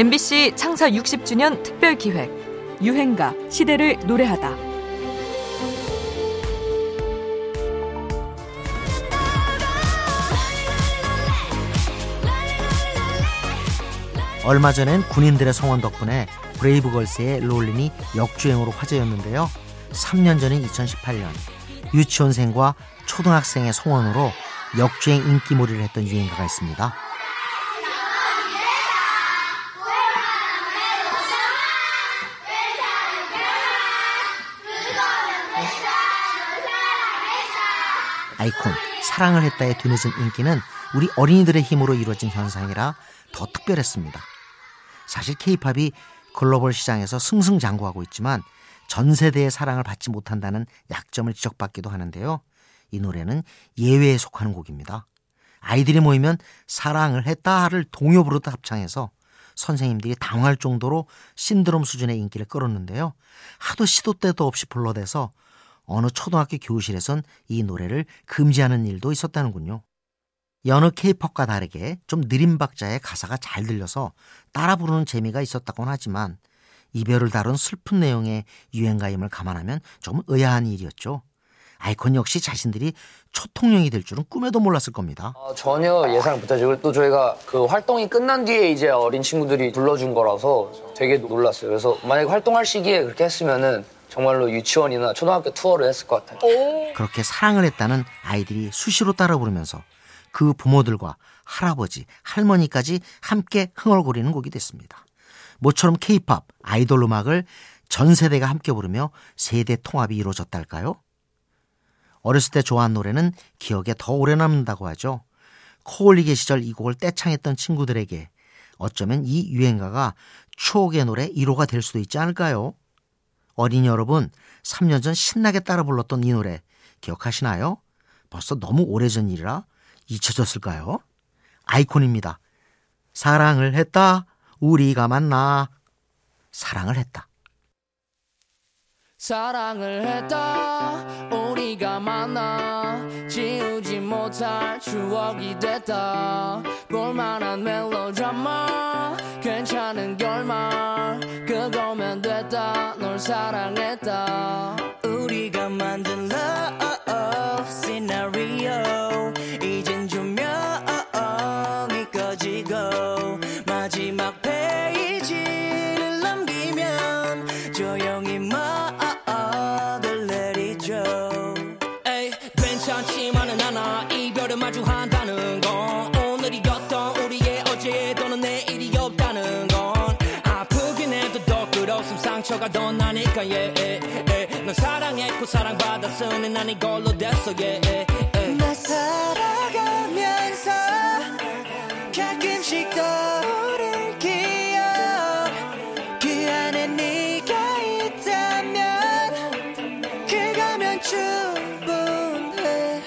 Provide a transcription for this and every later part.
MBC 창사 60주년 특별 기획 유행가 시대를 노래하다. 얼마 전엔 군인들의 성원 덕분에 브레이브걸스의 롤린이 역주행으로 화제였는데요. 3년 전인 2018년 유치원생과 초등학생의 성원으로 역주행 인기몰이를 했던 유행가가 있습니다. 아이콘 사랑을 했다의 뒤늦은 인기는 우리 어린이들의 힘으로 이루어진 현상이라 더 특별했습니다. 사실 케이팝이 글로벌 시장에서 승승장구하고 있지만 전 세대의 사랑을 받지 못한다는 약점을 지적받기도 하는데요. 이 노래는 예외에 속하는 곡입니다. 아이들이 모이면 사랑을 했다를 동요 부르듯 합창해서 선생님들이 당할 정도로 신드롬 수준의 인기를 끌었는데요. 하도 시도 때도 없이 불러대서 어느 초등학교 교실에선 이 노래를 금지하는 일도 있었다는군요. 여느 케이팝과 다르게 좀 느린 박자의 가사가 잘 들려서 따라 부르는 재미가 있었다곤 하지만 이별을 다룬 슬픈 내용의 유행가임을 감안하면 좀 의아한 일이었죠. 아이콘 역시 자신들이 초통령이 될 줄은 꿈에도 몰랐을 겁니다. 어, 전혀 예상 못하죠. 또 저희가 그 활동이 끝난 뒤에 이제 어린 친구들이 불러준 거라서 되게 놀랐어요. 그래서 만약에 활동할 시기에 그렇게 했으면은 정말로 유치원이나 초등학교 투어를 했을 것 같아요. 그렇게 사랑을 했다는 아이들이 수시로 따라 부르면서 그 부모들과 할아버지, 할머니까지 함께 흥얼거리는 곡이 됐습니다. 모처럼 케이팝, 아이돌 음악을 전 세대가 함께 부르며 세대 통합이 이루어졌달까요? 어렸을 때 좋아한 노래는 기억에 더 오래 남는다고 하죠. 코올리게 시절 이 곡을 떼창했던 친구들에게 어쩌면 이 유행가가 추억의 노래 1호가 될 수도 있지 않을까요? 어린이 여러분, 3년 전 신나게 따라 불렀던 이 노래 기억하시나요? 벌써 너무 오래전 일이라 잊혀졌을까요? 아이콘입니다. 사랑을 했다. 우리가 만나. 사랑을 했다. 사랑을 했다. 우리가 만나 지우지 못할 추억이 됐다. 볼만한 멜로드라마 괜찮은 결말 그거면 됐다. 널 사랑했다. 우리가 만든 love scenario 이젠 조명이 꺼지고 상처가 더 나니까 yeah, yeah, yeah. 넌 사랑했고 사랑받았으니 난 이걸로 됐어 yeah, yeah, yeah. 나 살아가면서 가끔씩 떠오를 기억 그 안에 네가 있다면 그거면 충분해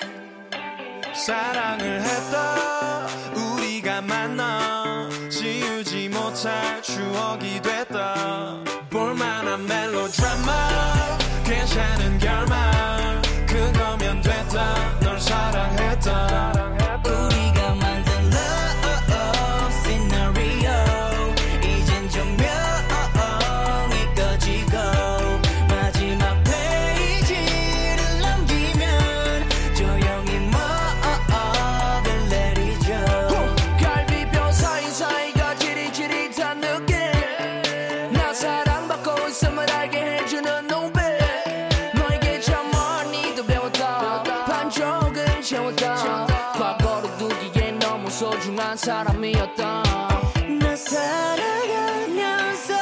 사랑을 했다 우리가 만나 지우지 못할 추억이 됐다 볼만한 멜로드라마. 괜찮은 결말. 그거면 됐다. 널 사 소중한 사람이었다 나 살아가면서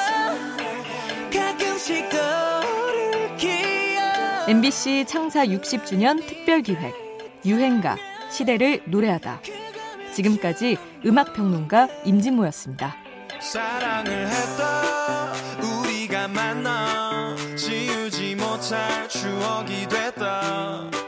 가끔씩 떠오를 기억 MBC 창사 60주년 특별 기획 유행가 시대를 노래하다. 지금까지 음악 평론가 임진모였습니다. 사랑을 했다 우리가 만나 지우지 못할 추억이 됐다